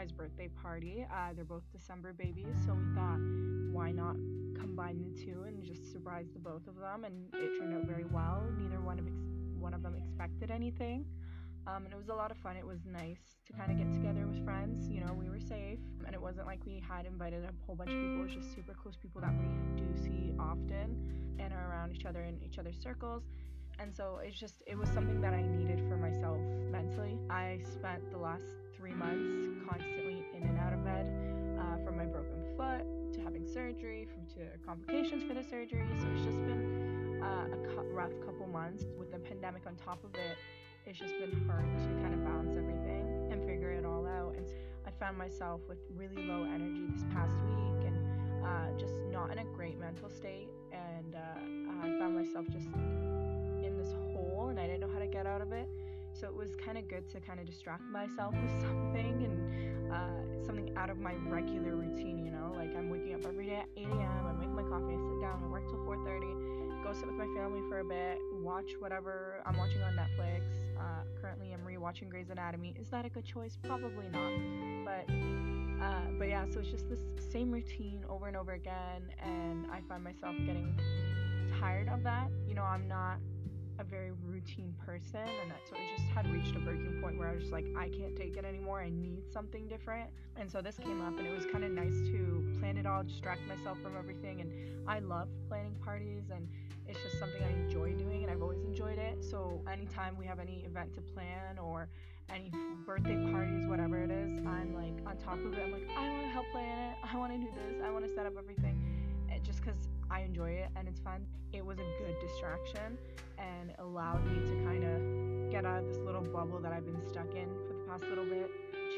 surprise birthday party. Uh, they're both December babies, so we thought, why not combine the two and just surprise the both of them? And it turned out very well. Neither one of ex- one of them expected anything. Um, and it was a lot of fun. It was nice to kind of get together with friends. You know, we were safe, and it wasn't like we had invited a whole bunch of people. It was just super close people that we do see often and are around each other in each other's circles. And so it's just, it was something that I needed for myself mentally. I spent the last three months constantly in and out of bed uh, from my broken foot to having surgery, from to complications for the surgery. So it's just been uh, a cu- rough couple months with the pandemic on top of it it's just been hard to kind of balance everything and figure it all out. And I found myself with really low energy this past week and uh, just not in a great mental state. And uh, I found myself just in this hole and I didn't know how to get out of it. So it was kind of good to kind of distract myself with something and uh, something out of my regular routine, you know? Like I'm waking up every day at 8 a.m., I make my coffee, I sit down, I work till 4.30, go sit with my family for a bit, watch whatever I'm watching on Netflix, uh, currently, I'm rewatching Grey's Anatomy. Is that a good choice? Probably not. But uh, but yeah, so it's just this same routine over and over again, and I find myself getting tired of that. You know, I'm not a very routine person, and that so it just had reached a breaking point where I was just like, I can't take it anymore. I need something different. And so this came up, and it was kind of nice to plan it all, distract myself from everything. And I love planning parties, and it's just something I enjoy doing, and I've always enjoyed it. So anytime we have any event to plan or any birthday parties, whatever it is, I'm like on top of it. I'm like, I want to help plan it. I want to do this. I want to set up everything. Just because I enjoy it and it's fun, it was a good distraction and allowed me to kind of get out of this little bubble that I've been stuck in for the past little bit,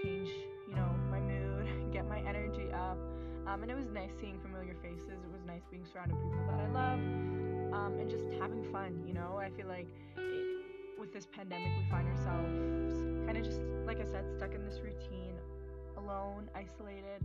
change, you know, my mood, get my energy up. Um, and it was nice seeing familiar faces. It was nice being surrounded by people that I love um, and just having fun. You know, I feel like it, with this pandemic, we find ourselves kind of just, like I said, stuck in this routine, alone, isolated.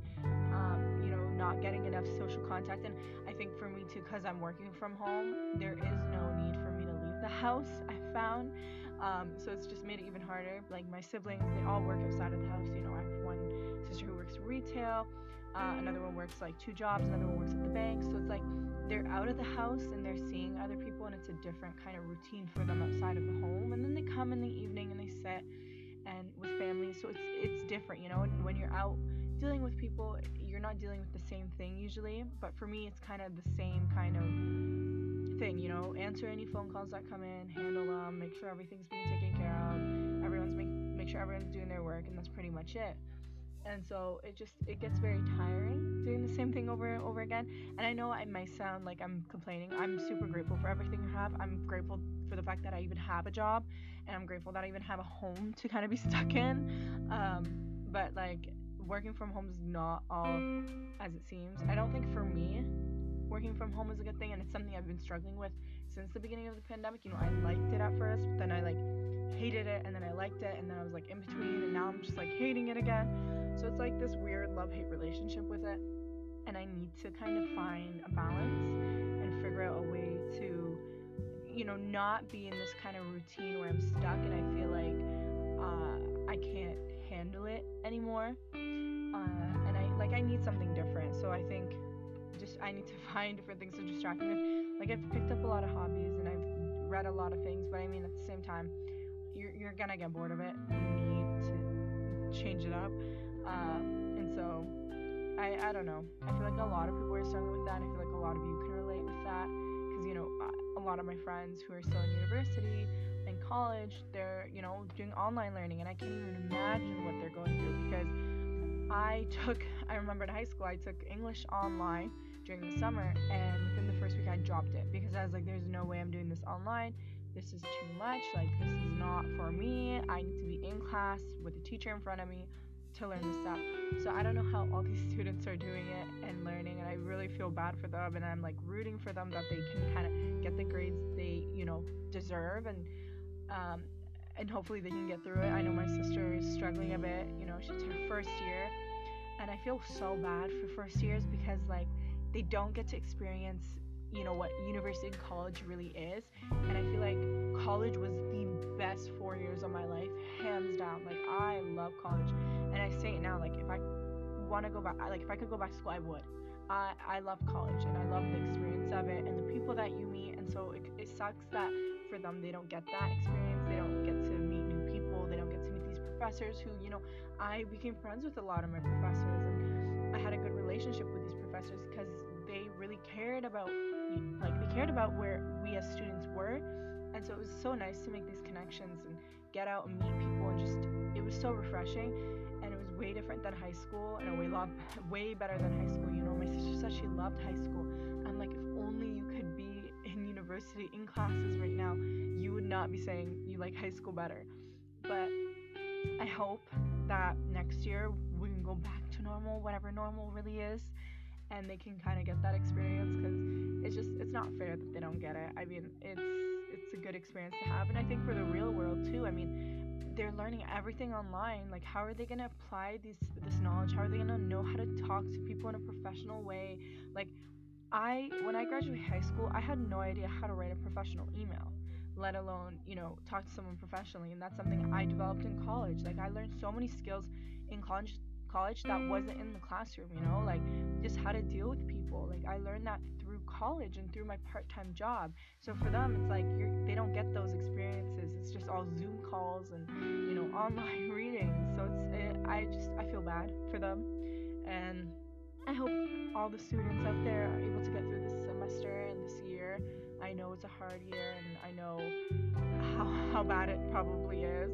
Um, you know, not getting enough social contact. And I think for me too, because I'm working from home, there is no need for me to leave the house. I found. Um, so it's just made it even harder. Like my siblings, they all work outside of the house. You know, I have one sister who works retail, uh, another one works like two jobs, another one works at the bank. So it's like they're out of the house and they're seeing other people, and it's a different kind of routine for them outside of the home. And then they come in the evening and they sit and with family. So it's it's different, you know. And when you're out dealing with people, you're not dealing with the same thing usually. But for me, it's kind of the same kind of thing, you know. Answer any phone calls that come in, handle them, make sure everything's being taken care of. Everyone's make make sure everyone's doing their work, and that's pretty much it and so it just it gets very tiring doing the same thing over and over again and i know i might sound like i'm complaining i'm super grateful for everything i have i'm grateful for the fact that i even have a job and i'm grateful that i even have a home to kind of be stuck in um, but like working from home is not all as it seems i don't think for me working from home is a good thing and it's something i've been struggling with since the beginning of the pandemic you know i liked it at first but then i like hated it and then i liked it and then i was like in between and now i'm just like hating it again so it's like this weird love hate relationship with it. And I need to kind of find a balance and figure out a way to, you know, not be in this kind of routine where I'm stuck and I feel like uh, I can't handle it anymore. Uh, and I like I need something different. So I think just I need to find different things to distract me. Like I've picked up a lot of hobbies and I've read a lot of things, but I mean at the same time, you're you're gonna get bored of it. You need to change it up. Um, and so, I, I don't know. I feel like a lot of people are struggling with that. I feel like a lot of you can relate with that. Because, you know, a lot of my friends who are still in university college, they're, you know, doing online learning. And I can't even imagine what they're going through because I took, I remember in high school, I took English online during the summer. And within the first week, I dropped it because I was like, there's no way I'm doing this online. This is too much. Like, this is not for me. I need to be in class with a teacher in front of me to learn this stuff. So I don't know how all these students are doing it and learning, and I really feel bad for them. And I'm like rooting for them that they can kind of get the grades they, you know, deserve, and um, and hopefully they can get through it. I know my sister is struggling a bit. You know, she's her first year, and I feel so bad for first years because like they don't get to experience you know what university and college really is and i feel like college was the best four years of my life, hands down. Like I love college, and I say it now. Like if I want to go back, like if I could go back to school, I would. I I love college, and I love the experience of it, and the people that you meet. And so it, it sucks that for them they don't get that experience. They don't get to meet new people. They don't get to meet these professors who, you know, I became friends with a lot of my professors, and I had a good relationship with these professors because they really cared about like they cared about where we as students were and so it was so nice to make these connections and get out and meet people and just it was so refreshing and it was way different than high school and a way lot way better than high school you know my sister said she loved high school. I'm like if only you could be in university in classes right now you would not be saying you like high school better. But i hope that next year we can go back to normal whatever normal really is and they can kind of get that experience because it's just it's not fair that they don't get it. I mean it's it's a good experience to have and i think for the real world too. I mean they're learning everything online like how are they going to apply these this knowledge? How are they going to know how to talk to people in a professional way? Like i when i graduated high school i had no idea how to write a professional email let alone you know talk to someone professionally and that's something i developed in college. Like i learned so many skills in college college that wasn't in the classroom, you know, like just how to deal with people. Like I learned that college and through my part-time job. So for them, it's like they don't get those experiences. It's just all Zoom calls and you know online readings. So it's it, I just I feel bad for them, and I hope all the students out there are able to get through this semester and this year. I know it's a hard year, and I know how how bad it probably is.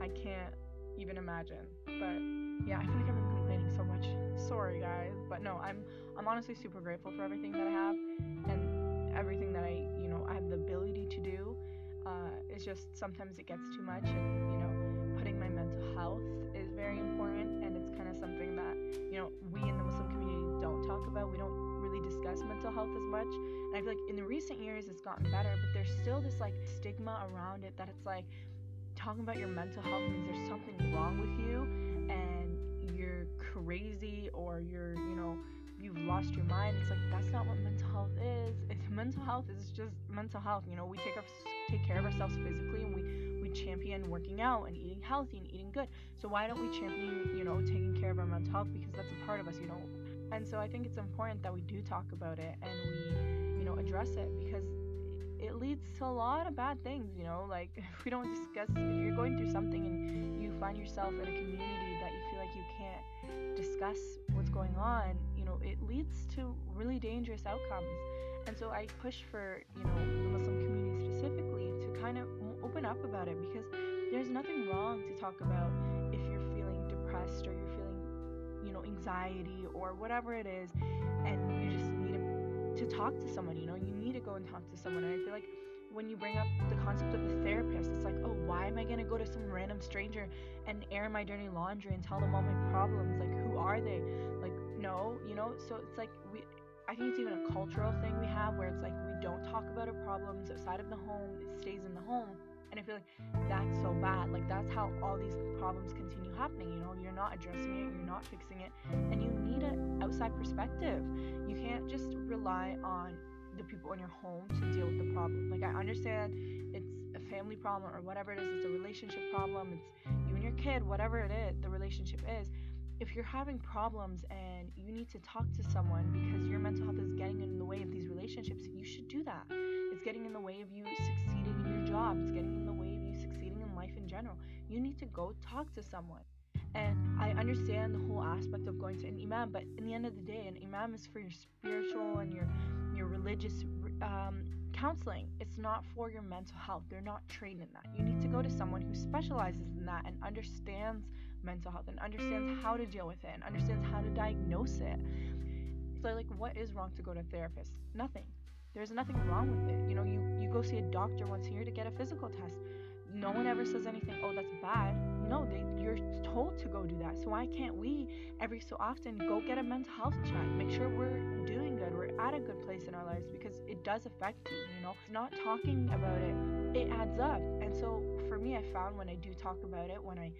I can't even imagine, but yeah, I feel like I've been complaining so much. Sorry, guys, but no, I'm I'm honestly super grateful for everything that I have and everything that I you know I have the ability to do. Uh, it's just sometimes it gets too much, and you know, putting my mental health is very important, and it's kind of something that you know we in the Muslim community don't talk about. We don't really discuss mental health as much, and I feel like in the recent years it's gotten better, but there's still this like stigma around it that it's like talking about your mental health means there's something wrong with you and you're crazy or you're, you know, you've lost your mind. It's like that's not what mental health is. It's mental health is just mental health. You know, we take our, take care of ourselves physically and we we champion working out and eating healthy and eating good. So why don't we champion, you know, taking care of our mental health because that's a part of us, you know. And so I think it's important that we do talk about it and we, you know, address it because it leads to a lot of bad things, you know. Like if we don't discuss if you're going through something and you find yourself in a community that you feel like you can't discuss what's going on, know, it leads to really dangerous outcomes. And so I push for, you know, the Muslim community specifically to kind of open up about it because there's nothing wrong to talk about if you're feeling depressed or you're feeling, you know, anxiety or whatever it is and you just need to, to talk to someone, you know, you need to go and talk to someone. And I feel like when you bring up the concept of a therapist, it's like, oh, why am I gonna go to some random stranger and air my dirty laundry and tell them all my problems? Like, who are they? Like, no, you know. So it's like we. I think it's even a cultural thing we have where it's like we don't talk about our problems outside of the home. It stays in the home. And I feel like that's so bad. Like that's how all these problems continue happening. You know, you're not addressing it, you're not fixing it, and you need an outside perspective. You can't just rely on the people in your home to deal with the problem. Like I understand it's a family problem or whatever it is, it's a relationship problem, it's you and your kid, whatever it is, the relationship is. If you're having problems and you need to talk to someone because your mental health is getting in the way of these relationships, you should do that. It's getting in the way of you succeeding in your job, it's getting in the way of you succeeding in life in general. You need to go talk to someone. And I understand the whole aspect of going to an imam, but in the end of the day, an imam is for your spiritual and your your religious um, counseling. It's not for your mental health. They're not trained in that. You need to go to someone who specializes in that and understands mental health and understands how to deal with it and understands how to diagnose it. So, like, what is wrong to go to a therapist? Nothing. There's nothing wrong with it. You know, you, you go see a doctor once a year to get a physical test. No one ever says anything, oh, that's bad. No, they, you're told to go do that. So why can't we every so often go get a mental health check? Make sure we're doing good, we're at a good place in our lives because it does affect you, you know? Not talking about it, it adds up. And so for me, I found when I do talk about it, when I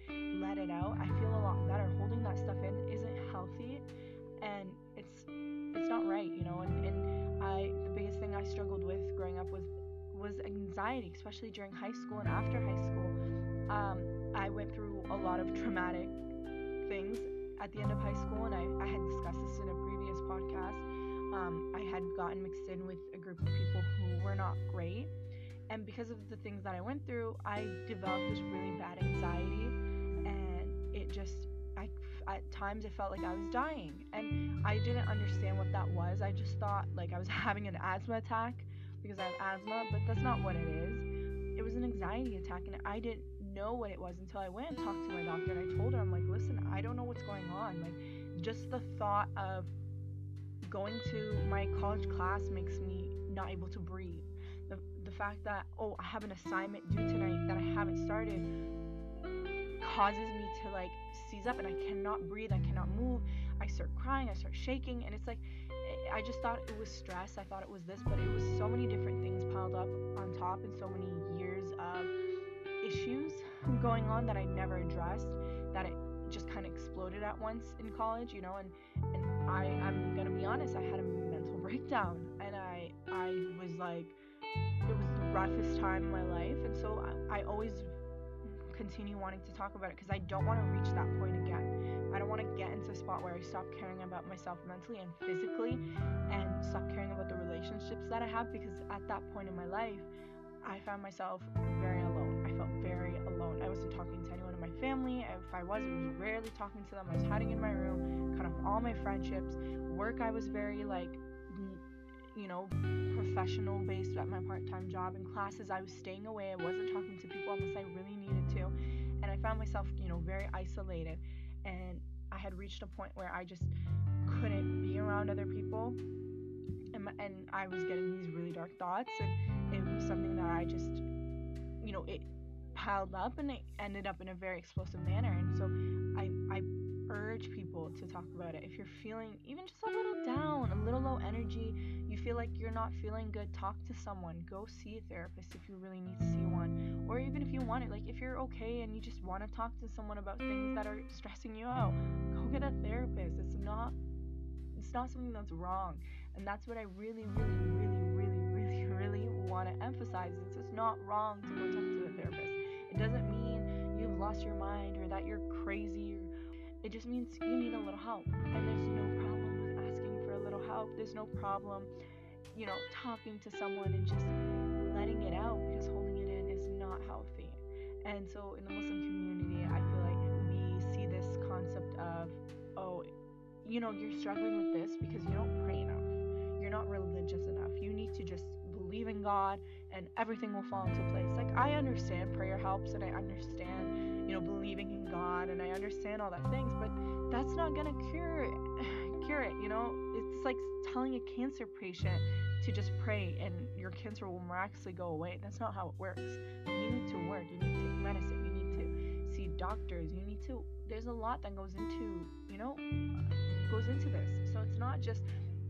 let it out, I feel a lot better. Holding that stuff in isn't healthy and it's it's not right, you know, and, and I the biggest thing I struggled with growing up was was anxiety, especially during high school and after high school. Um, I went through a lot of traumatic things at the end of high school, and I, I had discussed this in a previous podcast. Um, I had gotten mixed in with a group of people who were not great. And because of the things that I went through, I developed this really bad anxiety, and it just I at times it felt like I was dying. And I didn't understand what that was. I just thought like I was having an asthma attack because I have asthma, but that's not what it is. It was an anxiety attack, and I didn't know what it was until I went and talked to my doctor. And I told her, I'm like, listen, I don't know what's going on. Like, just the thought of going to my college class makes me not able to breathe. The, the fact that, oh, I have an assignment due tonight that I haven't started causes me to like seize up and I cannot breathe, I cannot move. I start crying, I start shaking, and it's like I just thought it was stress. I thought it was this, but it was so many different things piled up on top and so many years of issues going on that I never addressed that it just kind of exploded at once in college, you know, and and I I'm to be honest, I had a mental breakdown and I I was like it was the roughest time in my life and so I, I always continue wanting to talk about it because I don't want to reach that point again. I don't want to get into a spot where I stop caring about myself mentally and physically and stop caring about the relationships that I have because at that point in my life, I found myself very felt very alone. I wasn't talking to anyone in my family. If I was, I was rarely talking to them. I was hiding in my room, cut off all my friendships. Work, I was very like, you know, professional based at my part time job. In classes, I was staying away. I wasn't talking to people unless I really needed to. And I found myself, you know, very isolated. And I had reached a point where I just couldn't be around other people. And, and I was getting these really dark thoughts. And it was something that I just, you know, it piled up and it ended up in a very explosive manner. And so I, I urge people to talk about it. If you're feeling even just a little down, a little low energy, you feel like you're not feeling good, talk to someone. Go see a therapist if you really need to see one. Or even if you want it, like if you're okay and you just want to talk to someone about things that are stressing you out, go get a therapist. It's not it's not something that's wrong. And that's what I really, really, really, really, really, really want to emphasize. It's just not wrong to go talk to. It doesn't mean you've lost your mind or that you're crazy it just means you need a little help. And there's no problem with asking for a little help. There's no problem, you know, talking to someone and just letting it out because holding it in is not healthy. And so in the Muslim community, I feel like we see this concept of, oh, you know, you're struggling with this because you don't pray enough. You're not religious enough. You need to just believe in God and everything will fall into place. Like, I understand prayer helps and I understand you know, believing in God and I understand all that things, but that's not gonna cure it. cure it, you know? It's like telling a cancer patient to just pray and your cancer will miraculously go away. That's not how it works. You need to work, you need to take medicine, you need to see doctors, you need to there's a lot that goes into, you know, goes into this. So it's not just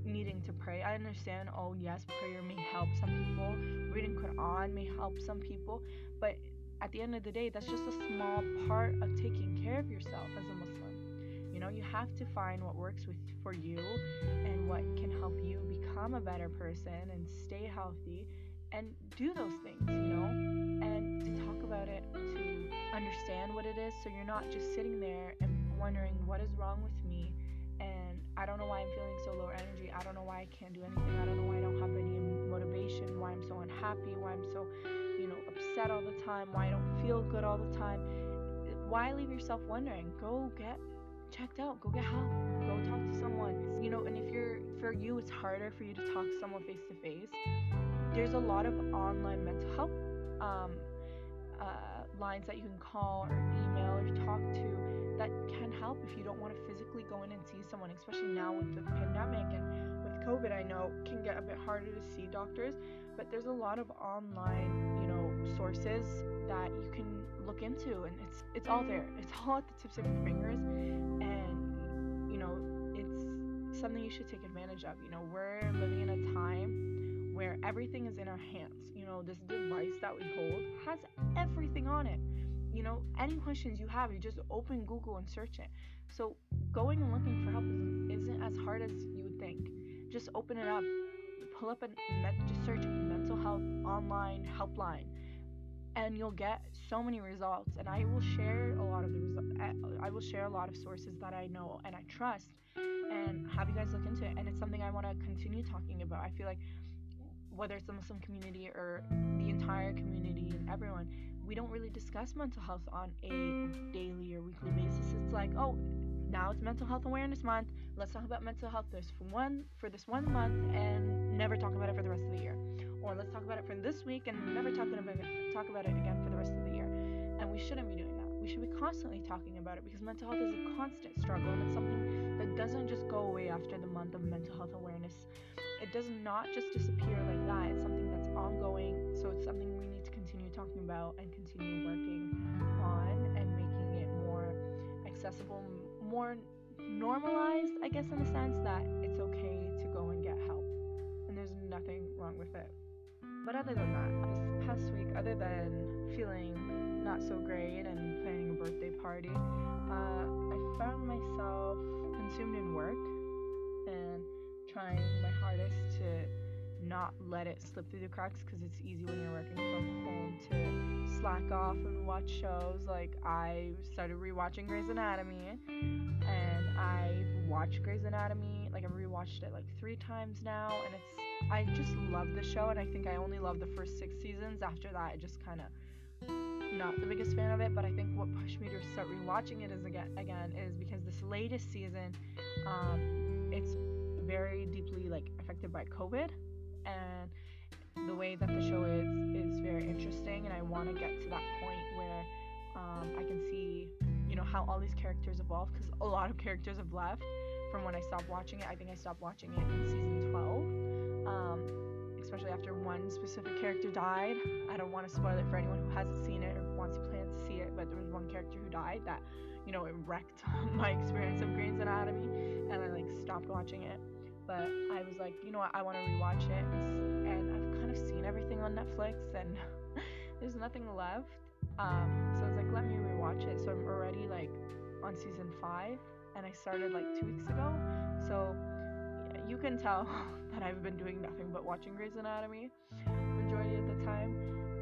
needing to pray. I understand, oh yes, prayer may help some people, reading Quran may help some people, but at the end of the day, that's just a small part of taking care of yourself as a Muslim. You know, you have to find what works with for you and what can help you become a better person and stay healthy and do those things, you know, and to talk about it, to understand what it is so you're not just sitting there and wondering what is wrong with me and I don't know why I'm feeling so low energy. I don't know why I can't do anything. I don't know why I don't have any motivation, why I'm so unhappy, why I'm so you know, upset all the time, why I don't feel good all the time. Why leave yourself wondering? Go get checked out, go get help, go talk to someone. You know, and if you're for you it's harder for you to talk to someone face to face, there's a lot of online mental health um, uh, lines that you can call or email or talk to that can help if you don't want to physically go in and see someone, especially now with the pandemic and with COVID. I know can get a bit harder to see doctors, but there's a lot of online, you know, sources that you can look into and it's it's all there. It's all at the tips of your fingers and you know, it's something you should take advantage of. You know, we're living in a time where everything is in our hands. You know, this device that we hold has everything on it. You know, any questions you have, you just open Google and search it. So going and looking for help isn't, as hard as you would think. Just open it up, pull up and just search mental health online helpline and you'll get so many results and i will share a lot of the results. Eh, i will share a lot of sources that i know and i trust and have you guys look into it and it's something i want to continue talking about i feel like whether it's the muslim community or the entire community and everyone we don't really discuss mental health on a daily or weekly basis it's like oh now it's mental health awareness month let's talk about mental health this for one for this one month and never talk about it for the rest of the year or let's talk about it for this week and never talk about it, talk about it again for the rest of the year. And we shouldn't be doing that. We should be constantly talking about it because mental health is a constant struggle and it's something that doesn't just go away after the month of mental health awareness. It does not just disappear like that. It's something that's ongoing. So it's something we need to continue talking about and continue working on and making it more accessible, more normalized, I guess, in a sense that it's okay to go and get help. And there's nothing wrong with it. But other than that, this past week, other than feeling not so great and planning a birthday party, uh, I found myself consumed in work trying my hardest to not let it slip through the cracks because it's easy when you're working from home to slack off and watch shows. Like, I started rewatching Grey's Anatomy and I've watched Grey's Anatomy, like, I've rewatched it like three times now, and it's I just love the show, and I think I only love the first six seasons. After that, I just kind of not the biggest fan of it. But I think what pushed me to start rewatching it is again, again is because this latest season, um, it's very deeply like affected by COVID, and the way that the show is is very interesting, and I want to get to that point where um, I can see, you know, how all these characters evolve because a lot of characters have left from when I stopped watching it. I think I stopped watching it in season 12 um, especially after one specific character died. I don't want to spoil it for anyone who hasn't seen it or wants to plan to see it, but there was one character who died that, you know, it wrecked my experience of Grey's Anatomy, and I like stopped watching it. But I was like, you know what, I want to rewatch it, and I've kind of seen everything on Netflix, and there's nothing left. Um, so I was like, let me rewatch it. So I'm already like on season five, and I started like two weeks ago. So you can tell that I've been doing nothing but watching Grey's Anatomy majority of the time.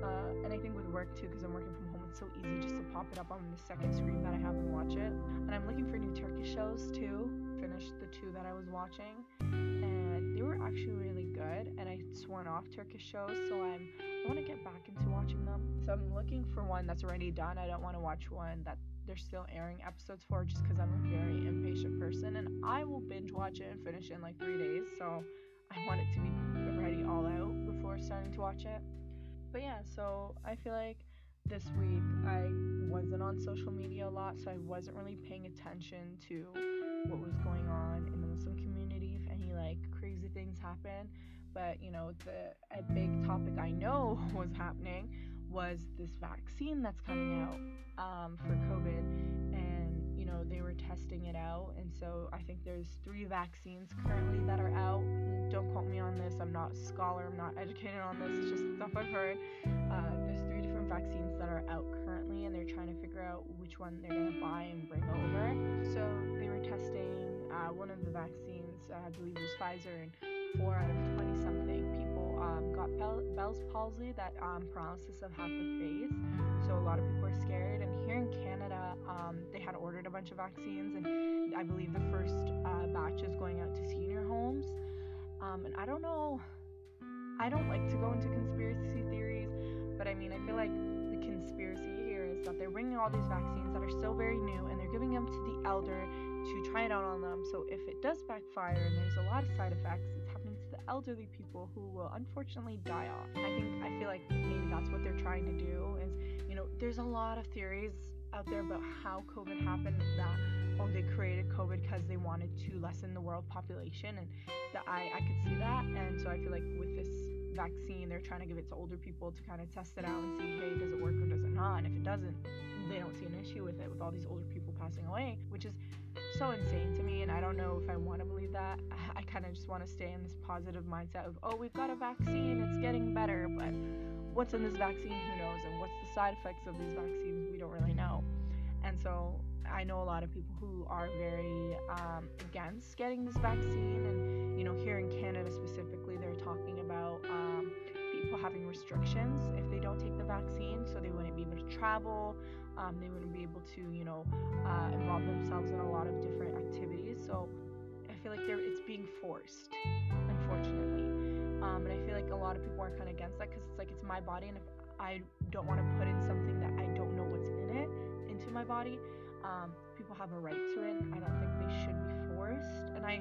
Uh, and I think with work too, because I'm working from home, it's so easy just to pop it up on the second screen that I have and watch it. And I'm looking for new Turkish shows too. Finished the two that I was watching, and they were actually really good. And I sworn off Turkish shows, so I'm I want to get back into watching them. So I'm looking for one that's already done. I don't want to watch one that they're still airing episodes for just because I'm a very impatient person and I will binge watch it and finish it in like three days. So I want it to be ready all out before starting to watch it. But yeah, so I feel like this week I wasn't on social media a lot, so I wasn't really paying attention to what was going on in the Muslim community, if any like crazy things happen. But you know, the a big topic I know was happening was this vaccine that's coming out um, for COVID, and you know they were testing it out, and so I think there's three vaccines currently that are out. Don't quote me on this. I'm not a scholar. I'm not educated on this. It's just stuff I've heard. Uh, there's three vaccines that are out currently, and they're trying to figure out which one they're gonna buy and bring over. So they were testing uh, one of the vaccines. Uh, I believe it was Pfizer, and four out of 20 something people um, got Bell's palsy, that um, paralysis of half the face. So a lot of people are scared. And here in Canada, um, they had ordered a bunch of vaccines, and I believe the first uh, batch is going out to senior homes. Um, and I don't know, I don't like to go into conspiracy theories, but I mean, I feel like the conspiracy here is that they're bringing all these vaccines that are still very new, and they're giving them to the elder to try it out on them. So if it does backfire and there's a lot of side effects, it's happening to the elderly people who will unfortunately die off. I think I feel like maybe that's what they're trying to do is, you know, there's a lot of theories out there about how COVID happened that oh they created COVID because they wanted to lessen the world population and that I, I could see that and so I feel like with this vaccine they're trying to give it to older people to kind of test it out and see hey does it work or does it not and if it doesn't they don't see an issue with it with all these older people passing away which is so insane to me and I don't know if I want to believe that. I, kind of just want to stay in this positive mindset of, oh, we've got a vaccine, it's getting better, but what's in this vaccine, who knows? And what's the side effects of these vaccines, we don't really know. And so I know a lot of people who are very um, against getting this vaccine. And, you know, here in Canada specifically, they're talking about um, people having restrictions if they don't take the vaccine, so they wouldn't be able to travel, um, they wouldn't be able to, you know, uh, involve themselves in a lot of different activities. So I feel like it's being forced, unfortunately. Um, and I feel like a lot of people are kind of against that because it's like it's my body, and if I don't want to put in something that I don't know what's in it into my body, um, people have a right to it. I don't think they should be forced. And I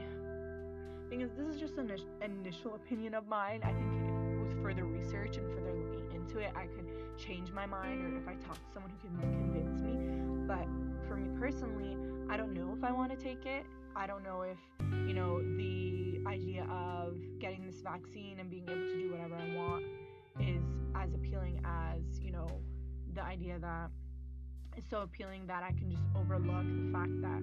think this is just an initial opinion of mine. I think with further research and further looking into it, I could change my mind, or if I talk to someone who can convince me. But for me personally, I don't know if I want to take it. I don't know if, you know, the idea of getting this vaccine and being able to do whatever I want is as appealing as, you know, the idea that it's so appealing that I can just overlook the fact that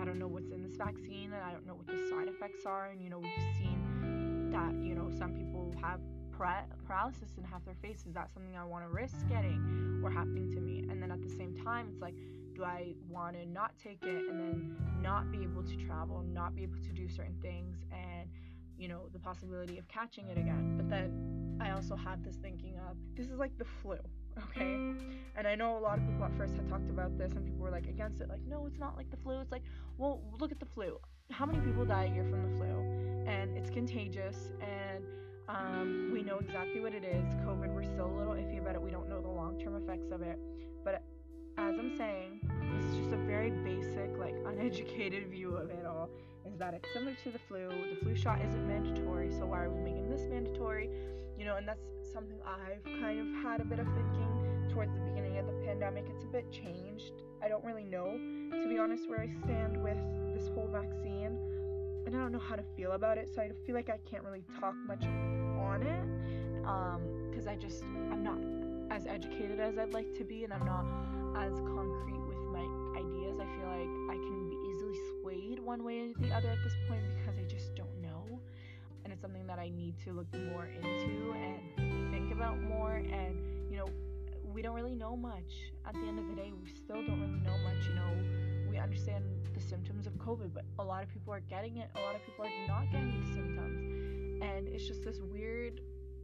I don't know what's in this vaccine and I don't know what the side effects are. And, you know, we've seen that, you know, some people have paralysis in half their face. Is that something I want to risk getting or happening to me? And then at the same time, it's like, do I want to not take it and then not be able to travel, not be able to do certain things, and you know, the possibility of catching it again? But then I also have this thinking of this is like the flu, okay? And I know a lot of people at first had talked about this, and people were like against it, like, no, it's not like the flu. It's like, well, look at the flu. How many people die a year from the flu? And it's contagious, and um, we know exactly what it is. COVID, we're still a little iffy about it. We don't know the long term effects of it. But as I'm saying, this is just a very basic, like uneducated view of it all. Is that it's similar to the flu. The flu shot isn't mandatory, so why are we making this mandatory? You know, and that's something I've kind of had a bit of thinking towards the beginning of the pandemic. It's a bit changed. I don't really know, to be honest, where I stand with this whole vaccine. And I don't know how to feel about it, so I feel like I can't really talk much on it. Because um, I just, I'm not as educated as I'd like to be, and I'm not as concrete with my ideas. I feel like I can be easily swayed one way or the other at this point because I something that I need to look more into and think about more. And, you know, we don't really know much. At the end of the day, we still don't really know much. You know, we understand the symptoms of COVID, but a lot of people are getting it, a lot of people are not getting the symptoms. And it's just this weird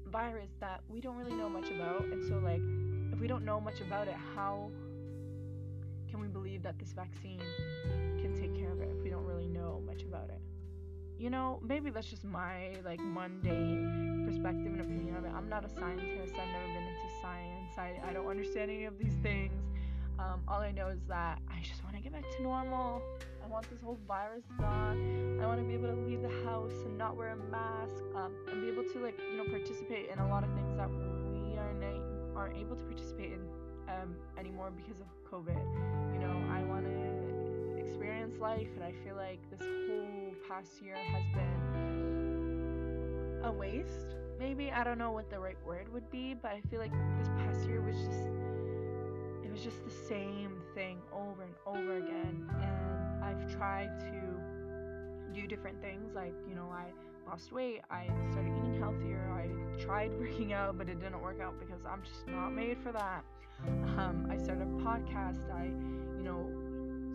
virus that we don't really know much about. And so, like, if we don't know much about it, how can we believe that this vaccine can take care of it if we don't really know much about it? You know, maybe that's just my like mundane perspective and opinion of it. I'm not a scientist. I've never been into science. I, I don't understand any of these things. Um, all I know is that I just want to get back to normal. I want this whole virus gone. I want to be able to leave the house and not wear a mask um, and be able to like you know participate in a lot of things that we are na- aren't able to participate in um, anymore because of COVID. You know, I want to experience life, and I feel like this whole past year has been a waste. Maybe I don't know what the right word would be, but I feel like this past year was just it was just the same thing over and over again, and I've tried to do different things like you know I lost weight I started eating healthier I tried working out but it didn't work out because I'm just not made for that um, I started a podcast. I, you know,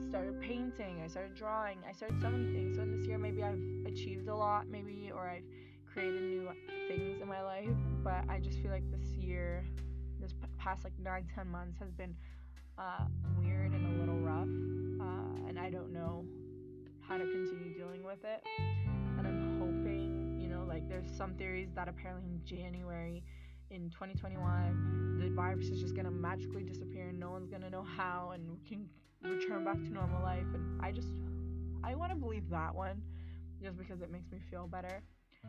started painting. I started drawing. I started so many things. So in this year, maybe I've achieved a lot, maybe, or I've created new things in my life. But I just feel like this year, this past like nine, ten months has been uh, weird and a little rough. Uh, and I don't know how to continue dealing with it. And I'm hoping, you know, like there's some theories that apparently in January in 2021 the virus is just gonna magically disappear and no one's gonna know how and we can return back to normal life. And i just i want to believe that one just because it makes me feel better.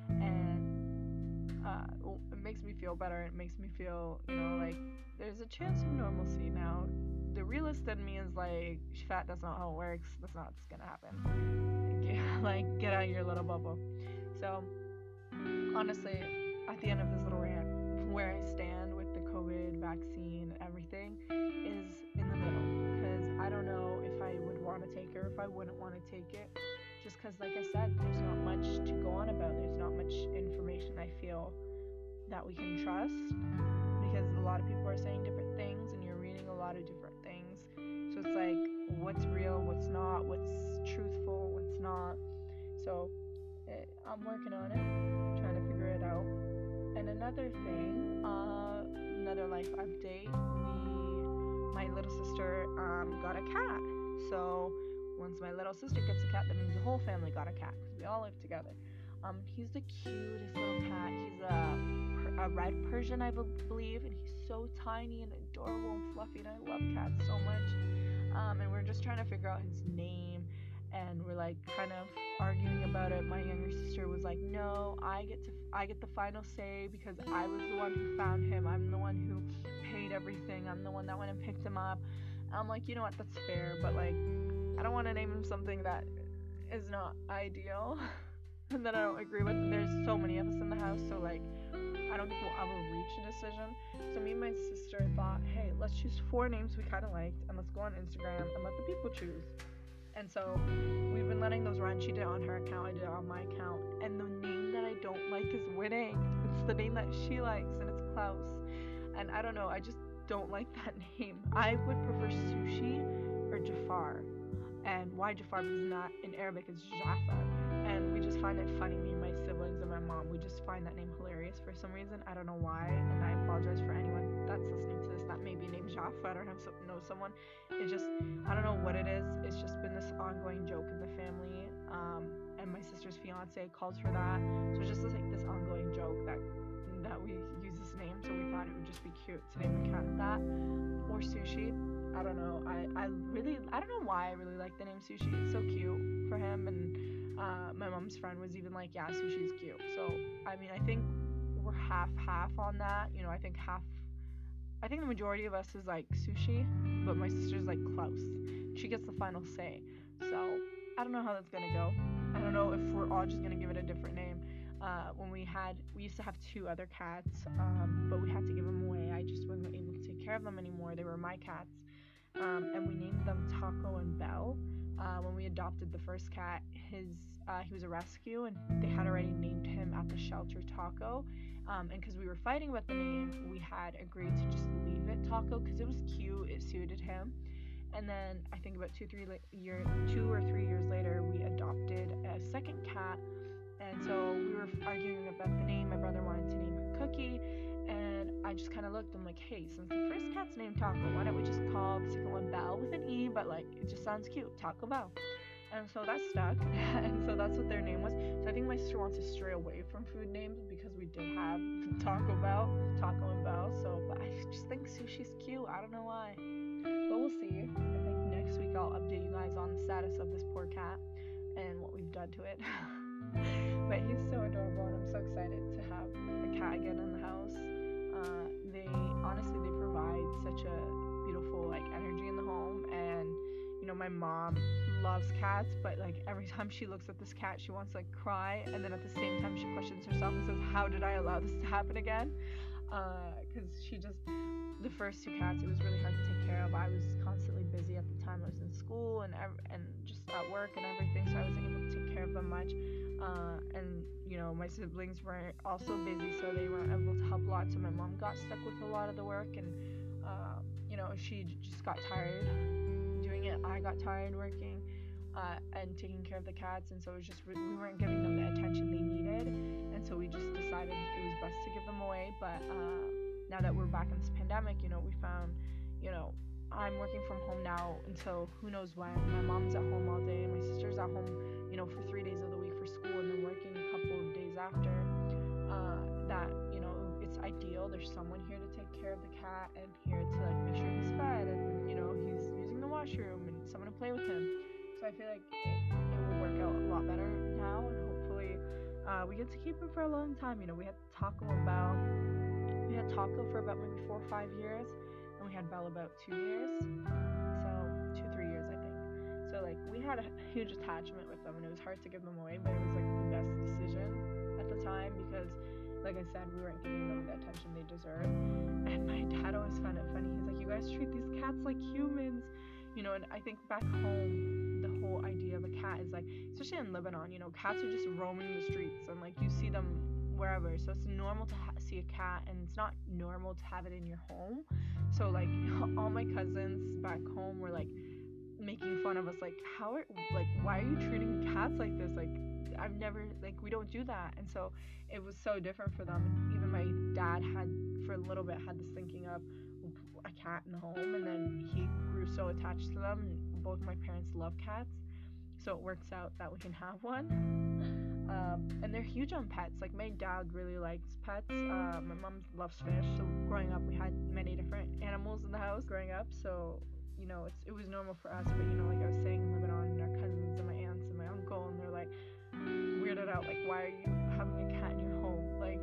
And uh, it makes me feel better. It makes me feel you know like there's a chance of normalcy now. The realist in me is like fat that's not how it works. That's not what's gonna happen. Like get out of your little bubble. So honestly at the end of this little rant where I stand with the COVID vaccine and everything is in the middle because I don't know if I would want to take it or if I wouldn't want to take it. Just because, like I said, there's not much to go on about. There's not much information I feel that we can trust because a lot of people are saying different things and you're reading a lot of different things. So it's like, what's real, what's not, what's truthful, what's not. So it, eh, I'm working on it, trying to figure it out and another thing, uh, another life update. We, my little sister, um, got a cat. So once my little sister gets a cat, that means the whole family got a cat because we all live together. Um, he's the cutest little cat. He's a, a red Persian, I believe, and he's so tiny and adorable and fluffy. And I love cats so much. Um, and we're just trying to figure out his name, and we're like kind of arguing about it. My younger sister was like, "No, I get to, I get the final say because I was the one who found him. I'm the one who paid everything. I'm the one that went and picked him up." I'm like, you know what? That's fair, but like, I don't want to name him something that is not ideal. and that I don't agree with. There's so many of us in the house, so like I don't think we'll ever reach a decision. So me and my sister thought, hey, let's choose four names we kind of liked, and let's go on Instagram and let the people choose. And so we've been letting those run. She did it on her account, I did it on my account. And the name that I don't like is winning. It's the name that she likes, and it's Klaus. And I don't know, I just don't like that name. I would prefer Sushi or Jafar. And why Jafar? Because not in Arabic it's Jafar and we just find it funny. Me and my siblings and my mom, we just find that name hilarious for some reason. I don't know why, and I apologize for anyone that's listening to this that may be named Jaffa or have so, know someone. It just, I don't know what it is. It's just been this ongoing joke in the family. Um, and my sister's fiance calls her that, so it's just like this ongoing joke that that we use this name. So we thought it would just be cute to name the cat that or sushi. I don't know. I, I really I don't know why I really like the name sushi. It's so cute for him and uh, my mom's friend was even like, yeah, sushi's cute. So, I mean, I think we're half half on that. You know, I think half, I think the majority of us is like sushi, but my sister's like Klaus. She gets the final say. So, I don't know how that's gonna go. I don't know if we're all just gonna give it a different name. Uh, when we had, we used to have two other cats, um, but we had to give them away. I just wasn't able to take care of them anymore. They were my cats. Um, and we named them Taco and Bell. Uh, when we adopted the first cat, his uh, he was a rescue, and they had already named him at the shelter Taco. Um, and because we were fighting about the name, we had agreed to just leave it Taco because it was cute, it suited him. And then I think about two, three la- year, two or three years later, we adopted a second cat. And so we were arguing about the name. My brother wanted to name her Cookie, and I just kind of looked. I'm like, hey, since the first cat's named Taco, why don't we just call the second one Bell with an E? But like, it just sounds cute, Taco Bell. And so that stuck, and so that's what their name was. So I think my sister wants to stray away from food names because we did have Taco Bell, Taco and Bell. So, but I just think sushi's cute. I don't know why, but we'll see. I think next week I'll update you guys on the status of this poor cat and what we've done to it. but he's so adorable, and I'm so excited to have a cat again in the house. Uh, they honestly they provide such a beautiful like energy in the home, and you know my mom loves cats, but like every time she looks at this cat, she wants to like cry, and then at the same time she questions herself and says, "How did I allow this to happen again?" Because uh, she just the first two cats, it was really hard to take care of. I was constantly busy at the time. I was in school and ev- and just at work and everything, so I wasn't able care of them much. Uh, and you know, my siblings were also busy, so they weren't able to help a lot. So my mom got stuck with a lot of the work, and uh, you know, she just got tired doing it. I got tired working uh, and taking care of the cats, and so it was just we weren't giving them the attention they needed, and so we just decided it was best to give them away. But uh, now that we're back in this pandemic, you know, we found, you know, I'm working from home now until who knows when. My mom's at home all day, and my sister's at home, you know, for three days of the week for school, and then working a couple of days after. Uh, that you know, it's ideal. There's someone here to take care of the cat and here to like make sure he's fed, and you know, he's using the washroom, and someone to play with him. So I feel like it, it will work out a lot better now, and hopefully uh, we get to keep him for a long time. You know, we had Taco about We had Taco for about maybe four or five years, we had Bell about two years. So two, three years, I think. So like we had a huge attachment with them, and it was hard to give them away, but it was like the best decision at the time because like I said, we weren't giving them the attention they deserved. And my dad always found it funny. He's like, You guys treat these cats like humans. You know, and I think back home, the whole idea of a cat is like, especially in Lebanon, you know, cats are just roaming the streets and like you see them wherever. So it's normal to ha- see a cat and it's not normal to have it in your home. So like all my cousins back home were like making fun of us like how are like why are you treating cats like this? Like I've never like we don't do that. And so it was so different for them. And even my dad had for a little bit had this thinking of a cat in the home and then he grew so attached to them. Both my parents love cats so it works out that we can have one um, and they're huge on pets. Like my dad really likes pets. Uh, my mom loves fish. So growing up we had many different animals in the house growing up. So you know it's, it was normal for us. But you know like i was saying living on and our cousins and my aunts and my uncle and they're like weirded out like why are you having a cat in your home? Like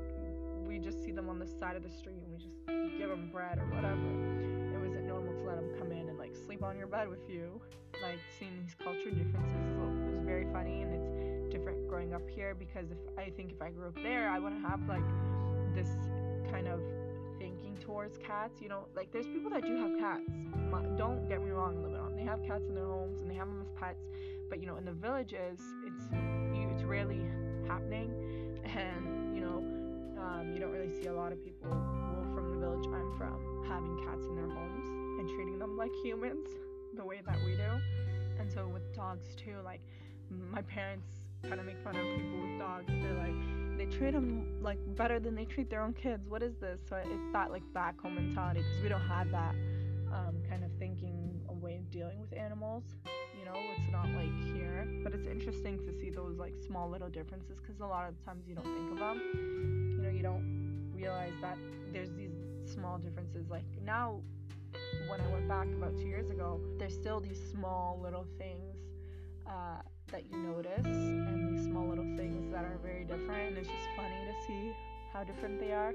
we just see them on the side of the street and we just give them bread or whatever. It wasn't normal to let them come in and like sleep on your bed with you. Like seeing these culture differences was very funny and it's different growing up here because if i think if i grew up there i wouldn't have like this kind of thinking towards cats you know? Like there's people that do have cats. Don't get me wrong Lebanon they have cats in their homes and they have them as pets but you know in the villages it's it's rarely happening. And you know um, you don't really see a lot of people well, from the village i'm from having cats in their homes and treating them like humans the way that we do. And so with dogs too like my parents kind of make fun of people with dogs. They're like they treat them like better than they treat their own kids. What is this? So it's that like back home mentality because we don't have that um, kind of thinking a way of dealing with animals. You know it's not like here. But it's interesting to see those like small little differences because a lot of times you don't think of them you know you don't realize that there's these small differences. Like now when i went back about two years ago there's still these small little things uh, that you notice and these small little things that are very different. It's just funny to see how different they are.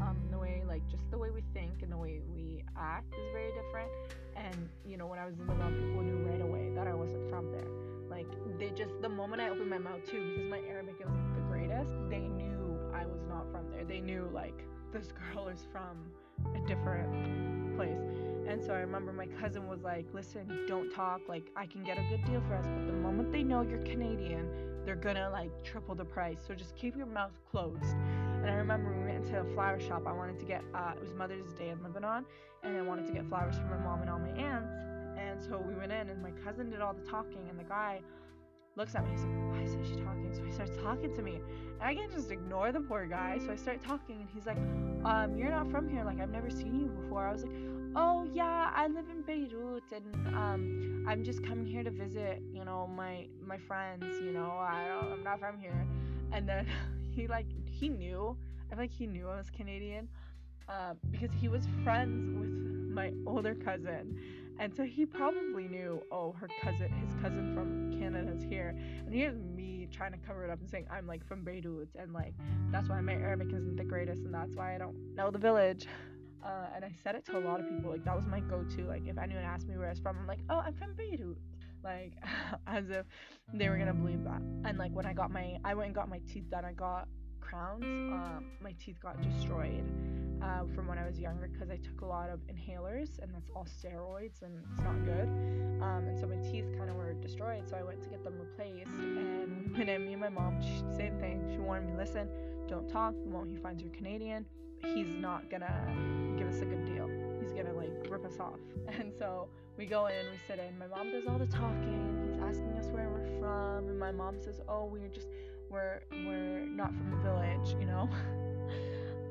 Um, the way like just the way we think and the way we act is very different. And you know when i was in Lebanon people knew right away that i wasn't from there. Like they just the moment i opened my mouth too because my arabic isn't the greatest they knew i was not from there. They knew like this girl is from a different place and so I remember my cousin was like, listen, don't talk. Like, I can get a good deal for us. But the moment they know you're Canadian, they're gonna like triple the price. So just keep your mouth closed. And I remember we went into a flower shop. I wanted to get, uh, it was Mother's Day in Lebanon. And I wanted to get flowers for my mom and all my aunts. And so we went in, and my cousin did all the talking. And the guy looks at me. He's like, why is she talking? So he starts talking to me. And I can't just ignore the poor guy. So I start talking. And he's like, um, you're not from here. Like, I've never seen you before. I was like, oh yeah i live in beirut and um i'm just coming here to visit you know my my friends you know i don't, i'm not from here. And then he like he knew i feel like he knew i was canadian uh, because he was friends with my older cousin. And so he probably knew oh her cousin his cousin from canada's here. And here's me trying to cover it up and saying i'm like from beirut and like that's why my arabic isn't the greatest and that's why i don't know the village uh, and I said it to a lot of people. Like that was my go-to. Like if anyone asked me where I was from, I'm like, oh, I'm from Beirut. Like as if they were gonna believe that. And like when I got my, I went and got my teeth done. I got crowns. Um, my teeth got destroyed uh, from when I was younger because I took a lot of inhalers, and that's all steroids, and it's not good. Um, and so my teeth kind of were destroyed. So I went to get them replaced. And when I, me and my mom, she, same thing. She warned me, listen, don't talk. The moment he finds you're Canadian, he's not gonna give us a good deal. He's gonna like rip us off. And so we go in, we sit in. My mom does all the talking. He's asking us where we're from, and my mom says, "Oh, we're just we're we're not from the village, you know."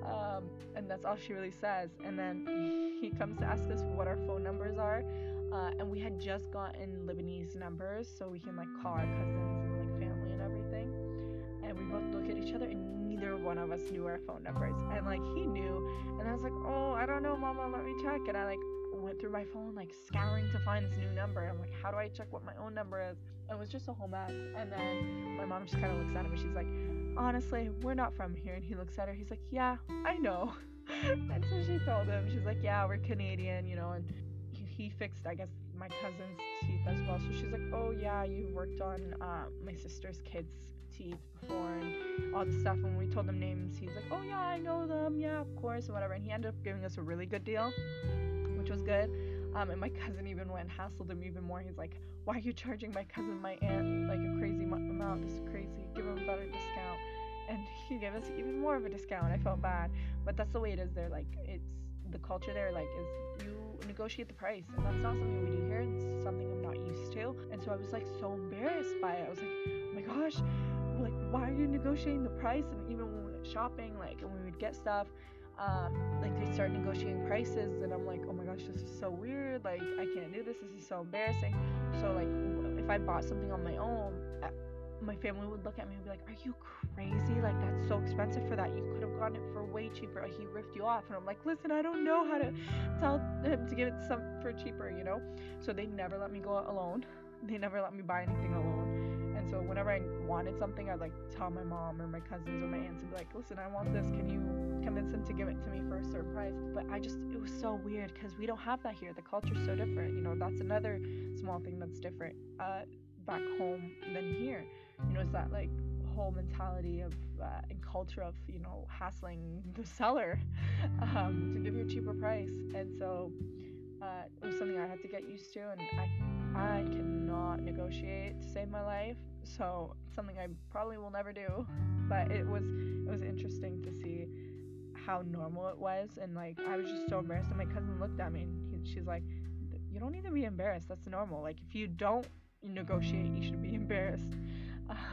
um, and that's all she really says. And then he comes to ask us what our phone numbers are, uh, and we had just gotten Lebanese numbers, so we can like call our cousins and like family and everything. And we both look at each other and neither one of us knew our phone numbers. And like he knew. And I was like, oh, I don't know, mama, let me check. And I like went through my phone, like scouring to find this new number. I'm like, how do I check what my own number is? And it was just a whole mess. And then my mom just kind of looks at him and she's like, honestly, we're not from here. And he looks at her, he's like, yeah, I know. and so she told him, she's like, yeah, we're Canadian, you know, and he, fixed, I guess, my cousin's teeth as well. So she's like, oh yeah, you worked on uh, my sister's kids' teeth before and all this stuff. And when we told him names, he's like, oh yeah, I know them, yeah, of course, and whatever. And he ended up giving us a really good deal, which was good. Um, and my cousin even went and hassled him even more. He's like, why are you charging my cousin, my aunt, like a crazy amount? This is crazy. Give him a better discount. And he gave us even more of a discount. I felt bad, but that's the way it is there. Like it's the culture there. Like is you negotiate the price, and that's not something we do here. It's something I'm not used to. And so I was like so embarrassed by it. I was like, oh my gosh, like why are you negotiating the price? And even when we went shopping, like and we would get stuff, um, like they start negotiating prices, and I'm like, oh my gosh, this is so weird. Like I can't do this. This is so embarrassing. So like if I bought something on my own, uh, my family would look at me and be like, "Are you crazy? Like that's so expensive for that. You could have gotten it for way cheaper. He ripped you off." And I'm like, "Listen, I don't know how to tell him to get it some for cheaper, you know." So they never let me go alone. They never let me buy anything alone. And so whenever I wanted something, I'd like tell my mom or my cousins or my aunts and be like, "Listen, I want this. Can you convince them to give it to me for a certain price?" But I just it was so weird because we don't have that here. The culture's so different. You know, that's another small thing that's different. Uh, back home than here you know, it's that like whole mentality of uh, and culture of you know hassling the seller um, to give you a cheaper price, and so uh, it was something I had to get used to, and I I cannot negotiate to save my life, so something I probably will never do. But it was it was interesting to see how normal it was, and like I was just so embarrassed, and my cousin looked at me, and he, she's like, "You don't need to be embarrassed. That's normal. Like if you don't negotiate, you should be embarrassed."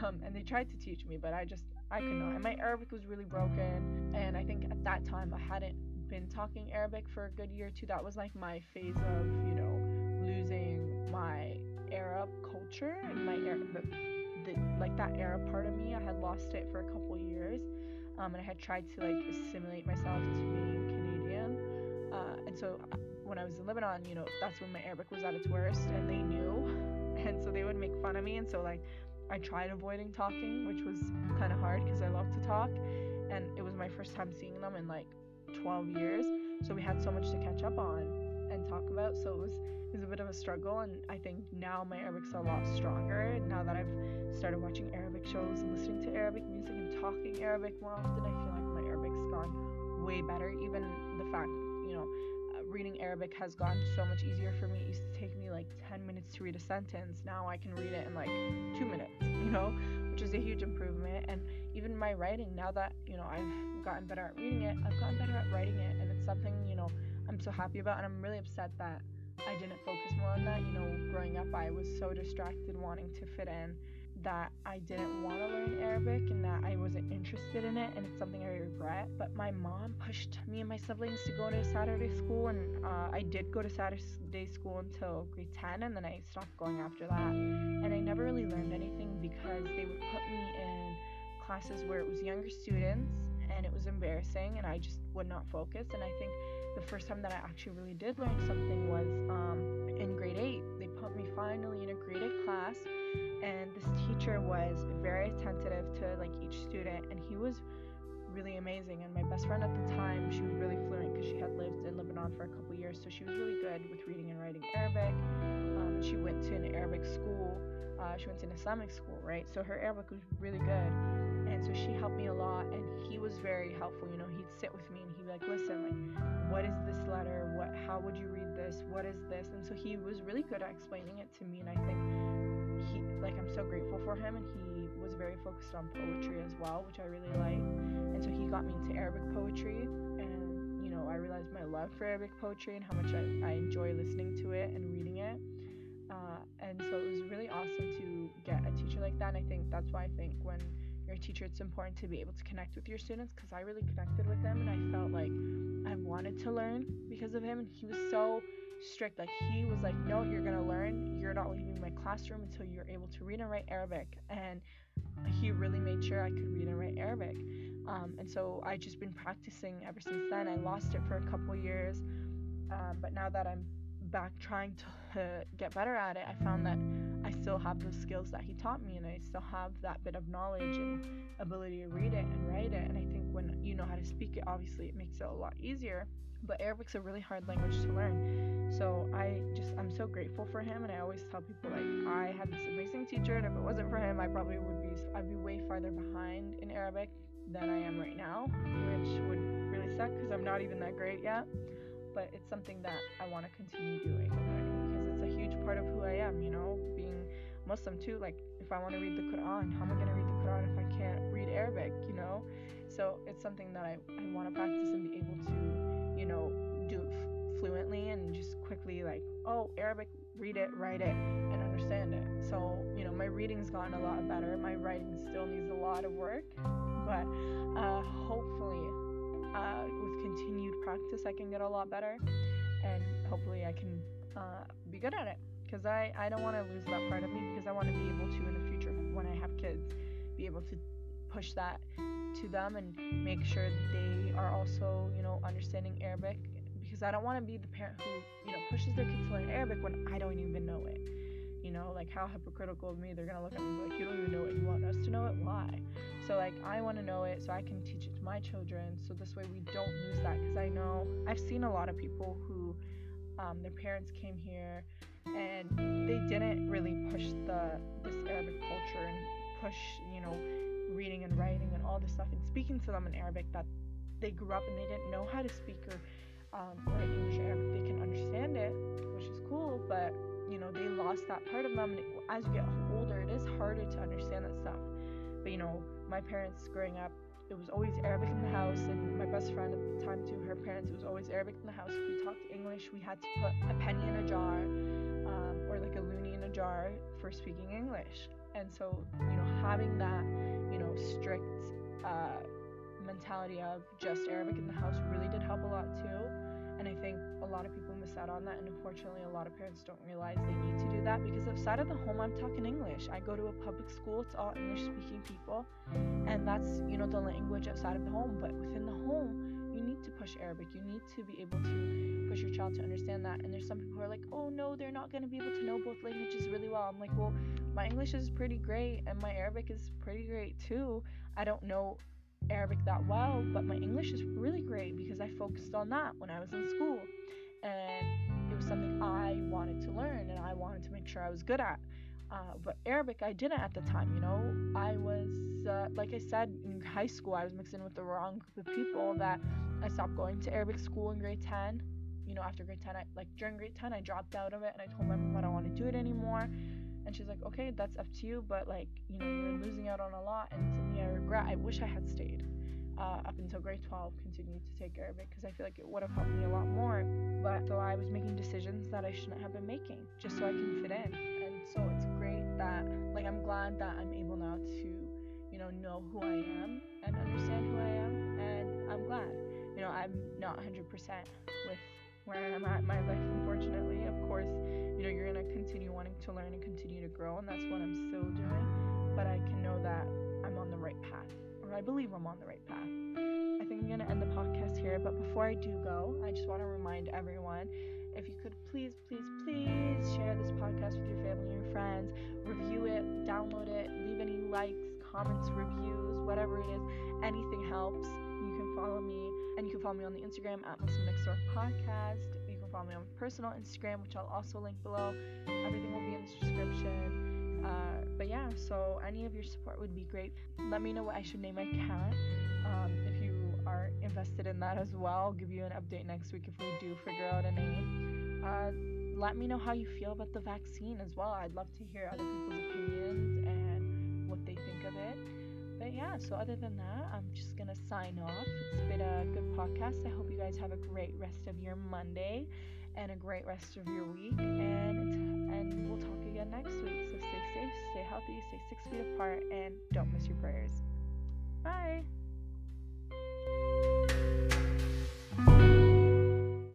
um, and they tried to teach me, but I just I could not. And my Arabic was really broken, and I think at that time I hadn't been talking Arabic for a good year two. That was like my phase of you know losing my Arab culture and my Arab the, the, like that Arab part of me. I had lost it for a couple years, um, and I had tried to like assimilate myself to being Canadian. Uh, and so uh, when I was in Lebanon, you know, that's when my Arabic was at its worst, and they knew, and so they would make fun of me. And so like I tried avoiding talking, which was kind of hard because I love to talk, and it was my first time seeing them and like 12 years. So we had so much to catch up on and talk about. So it was it was a bit of a struggle, and I think now my Arabic's a lot stronger. Now that I've started watching Arabic shows and listening to Arabic music and talking Arabic more often, I feel like my Arabic's gone way better. Even the fact, you know, reading Arabic has gotten so much easier for me. It used to take me like 10 minutes to read a sentence. Now I can read it in like two minutes, you know, which is a huge improvement. And even my writing, now that, you know, I've gotten better at reading it, I've gotten better at writing it. And it's something, you know, I'm so happy about. And I'm really upset that I didn't focus more on that. You know, growing up, I was so distracted wanting to fit in that I didn't want to learn Arabic and that I wasn't interested in it, and it's something I regret. But my mom pushed me and my siblings to go to Saturday school, and uh, I did go to Saturday school until grade 10, and then I stopped going after that. And I never really learned anything because they would put me in classes where it was younger students, and it was embarrassing, and I just would not focus. And I think the first time that I actually really did learn something was um, in grade 8. They put me finally in a grade 8 class and this teacher was very attentive to like each student and he was really amazing and my best friend at the time she was really fluent because she had lived in lebanon for a couple years so she was really good with reading and writing arabic. Um, she went to an arabic school uh, she went to an islamic school right? So her arabic was really good and so she helped me a lot and he was very helpful you know he'd sit with me and he'd be like listen like what is this letter? What how would you read this? What is this? And so he was really good at explaining it to me and i think he like I'm so grateful for him and he was very focused on poetry as well, which I really like. And so he got me into Arabic poetry and you know, I realized my love for Arabic poetry and how much I, I enjoy listening to it and reading it. Uh, and so it was really awesome to get a teacher like that. And I think that's why I think when you're a teacher, it's important to be able to connect with your students because I really connected with them and I felt like I wanted to learn because of him. And he was so strict. Like he was like, no, you're gonna learn. You're not leaving my classroom until you're able to read and write Arabic. And he really made sure I could read and write Arabic. Um, and so I just been practicing ever since then. I lost it for a couple years, um, but now that I'm back trying to uh, get better at it, I found that I still have those skills that he taught me, and I still have that bit of knowledge and ability to read it and write it. And I think when you know how to speak it, obviously it makes it a lot easier but Arabic's a really hard language to learn. So I just I'm so grateful for him and I always tell people like I had this amazing teacher and if it wasn't for him I probably would be I'd be way farther behind in Arabic than I am right now, which would really suck because I'm not even that great yet. But it's something that I want to continue doing because it's a huge part of who I am, you know, being Muslim too. Like if I want to read the Quran, how am I going to read the Quran if I can't read Arabic, you know? So it's something that I, I want to practice and be able to you know, do f- fluently and just quickly like, oh, Arabic, read it, write it, and understand it. So, you know, my reading's gotten a lot better. My writing still needs a lot of work, but uh, hopefully, uh, with continued practice, I can get a lot better, and hopefully, I can uh, be good at it. Because I, I don't want to lose that part of me because I want to be able to in the future when I have kids be able to push that to them and make sure they are also you know understanding Arabic because I don't want to be the parent who you know pushes their kids to learn Arabic when I don't even know it. You know, like how hypocritical of me. They're gonna look at me like, you don't even know it. You want us to know it? Why? So like, I want to know it so I can teach it to my children. So this way we don't lose that. Because I know I've seen a lot of people who, um, their parents came here and they didn't really push the this Arabic culture and push you know reading and writing and all this stuff and speaking to them in Arabic that they grew up and they didn't know how to speak or um, or English or Arabic, they can understand it, which is cool, but you know, they lost that part of them. And it, as you get older, it is harder to understand that stuff. But you know, my parents growing up, it was always Arabic in the house, and my best friend at the time, too, her parents, it was always Arabic in the house. If we talked English, we had to put a penny in a jar um, or like a loonie in a jar for speaking English. And so, you know, having that, you know, strict uh, mentality of just Arabic in the house really did help a lot too. And I think a lot of people miss out on that, and unfortunately, a lot of parents don't realize they need to do that because outside of the home, I'm talking English. I go to a public school; it's all English-speaking people, and that's you know the language outside of the home. But within the home, you need to push Arabic. You need to be able to push your child to understand that. And there's some people who are like, "Oh no, they're not going to be able to know both languages really well." I'm like, "Well, my English is pretty great, and my Arabic is pretty great too. I don't know Arabic that well, but my English is really great because I focused on that when I was in school. And it was something I wanted to learn and I wanted to make sure I was good at. Uh, but Arabic, I didn't at the time, you know. I was, uh, like I said, in high school, I was mixing with the wrong group of people that I stopped going to Arabic school in grade 10. You know, after grade 10, I, like during grade 10, I dropped out of it and I told my mom I don't want to do it anymore. And she's like, okay, that's up to you, but like, you know, you're losing out on a lot and something I regret. I wish I had stayed uh, up until grade 12, continued to take Arabic because I feel like it would have helped me a lot more. But so I was making decisions that I shouldn't have been making just so I can fit in. And so it's great that, like, I'm glad that I'm able now to, you know, know who I am and understand who I am. And I'm glad. You know, I'm not 100% with where I'm at in my life, unfortunately. Of course, you know, you're going to continue wanting to learn and continue to grow, and that's what I'm still doing. But I can know that I'm on the right path, or I believe I'm on the right path. I think I'm going to end the podcast here, but before I do go, I just want to remind everyone if you could please, please, please share this podcast with your family and your friends, review it, download it, leave any likes, comments, reviews, whatever it is, anything helps. You can follow me, and you can follow me on the Instagram at Muslim Next Podcast. You can follow me on personal Instagram, which I'll also link below. Everything will be in the description. Uh, but yeah, so any of your support would be great. Let me know what I should name my cat. Um, if you are invested in that as well, I'll give you an update next week if we do figure out a name. Uh, let me know how you feel about the vaccine as well. I'd love to hear other people's opinions and But yeah, so other than that, I'm just gonna sign off. It's been a good podcast. I hope you guys have a great rest of your Monday and a great rest of your week. And and we'll talk again next week. So stay safe, stay healthy, stay six feet apart, and don't miss your prayers. Bye.